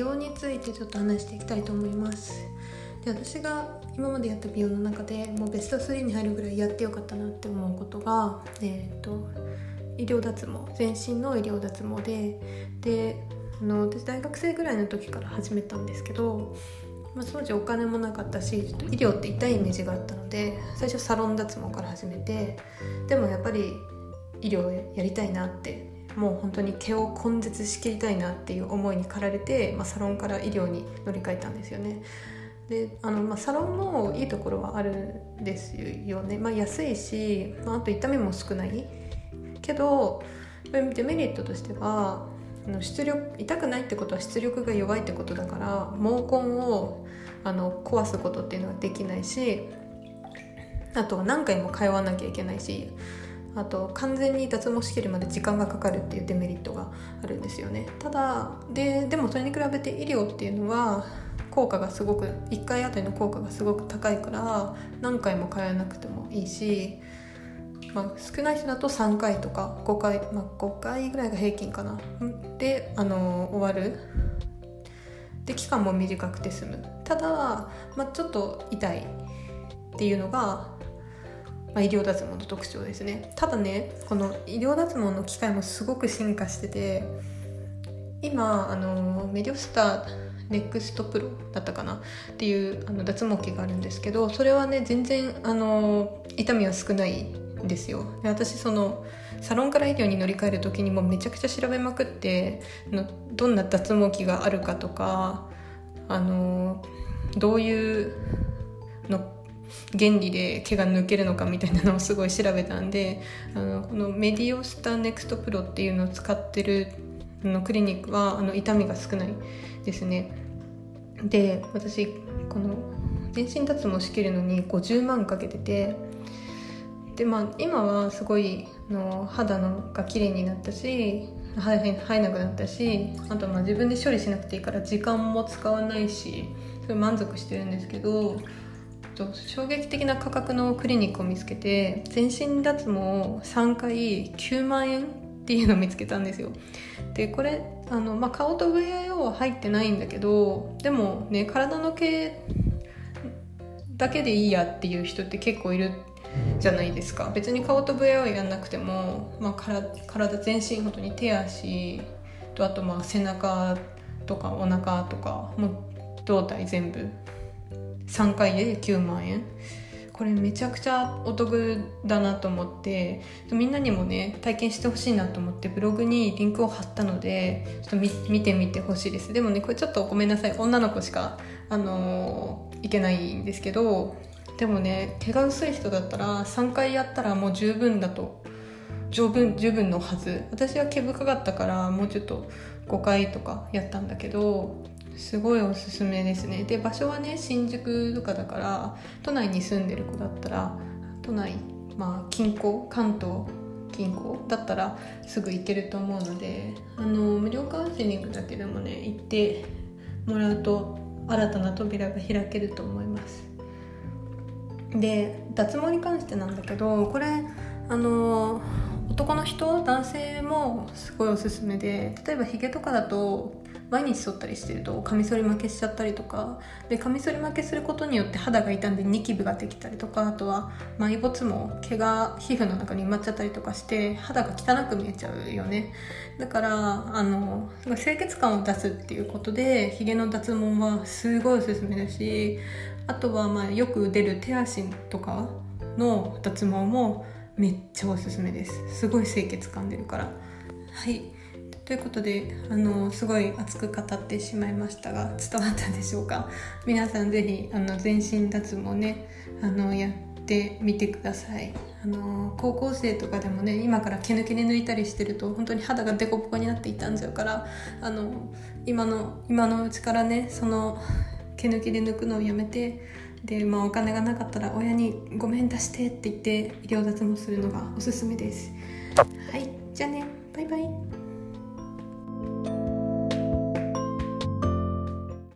容についてちょっと話していきたいと思います。で私が今までやった美容の中でもうベスト3に入るぐらいやってよかったなって思うことがえっ、と医療脱毛全身の医療脱毛でであの私大学生ぐらいの時から始めたんですけど、まあ、当時お金もなかったしちょっと医療って痛いイメージがあったので最初サロン脱毛から始めてでもやっぱり医療やりたいなってもう本当に毛を根絶しきりたいなっていう思いに駆られて、まあ、サロンから医療に乗り換えたんですよね。であのまあ、サロンもいいところはあるんですよね、まあ、安いし、まあ、あと痛みも少ないけどデメリットとしてはあの出力痛くないってことは出力が弱いってことだから毛根をあの壊すことっていうのはできないしあとは何回も通わなきゃいけないしあと完全に脱毛しきるまで時間がかかるっていうデメリットがあるんですよね。ただででもそれに比べて医療っていうのは効果がすごく1回あたりの効果がすごく高いから何回も通わなくてもいいし、まあ、少ない人だと3回とか5回、まあ、5回ぐらいが平均かな。であの終わる。で期間も短くて済む。ただ、まあ、ちょっと痛いっていうのがまあ、医療脱毛の特徴ですね。ただねこの医療脱毛の機械もすごく進化してて今あのメディオスターネクストプロだったかな？っていうあの脱毛器があるんですけどそれはね全然あの痛みは少ないんですよ。で私そのサロンから医療に乗り換える時にもめちゃくちゃ調べまくってのどんな脱毛器があるかとかあのどういうの原理で毛が抜けるのかみたいなのをすごい調べたんであのこのメディオスタネクストプロっていうのを使ってるのクリニックはあの痛みが少ないですね。で私この全身脱毛しきるのに50万かけててでまあ今はすごいの肌のが綺麗になったし生えなくなったしあとまあ自分で処理しなくていいから時間も使わないしそれ満足してるんですけどと衝撃的な価格のクリニックを見つけて全身脱毛を3回9万円っていうのを見つけたんですよ。でこれあの、まあ、顔と VIO は入ってないんだけどでもね体の毛だけでいいやっていう人って結構いるじゃないですか。別に顔と VIO やんなくても、まあ、体体全身本当に手足とあとまあ背中とかお腹とかもう胴体全部3回で9万円これめちゃくちゃお得だなと思ってみんなにもね体験してほしいなと思ってブログにリンクを貼ったのでちょっと見てみてほしいです。でもねこれちょっとごめんなさい。女の子しかあのー、いけないんですけどでもね毛が薄い人だったら3回やったらもう十分だと十分十分のはず。私は毛深かったからもうちょっと5回とかやったんだけどすごいおすすめですね。で場所はね新宿とかだから都内に住んでる子だったら都内まあ近郊関東近郊だったらすぐ行けると思うのであの無料カウンセリングだけでもね行ってもらうと新たな扉が開けると思います。で脱毛に関してなんだけどこれあの男の人男性もすごいおすすめで例えばヒゲとかだと毎日剃ったりしてるとカミソリ負けしちゃったりとかでカミソリ負けすることによって肌が傷んでニキビができたりとかあとは埋没も毛が皮膚の中に埋まっちゃったりとかして肌が汚く見えちゃうよね。だからあの清潔感を出すっていうことでヒゲの脱毛はすごいおすすめだしあとはまあよく出る手足とかの脱毛もめっちゃおすすめです。すごい清潔感出るから。はい。ということであのすごい熱く語ってしまいましたが伝わったでしょうか？皆さん是非あの全身脱毛ねあのやってみてください。あの高校生とかでもね今から毛抜きで抜いたりしてると本当に肌がデコボコになって傷んじゃうからあの今の今のうちからねその毛抜きで抜くのをやめてで、まあ、お金がなかったら親に「ごめん出して」って言って医療脱毛するのがおすすめです。はいじゃあね。バイバイ。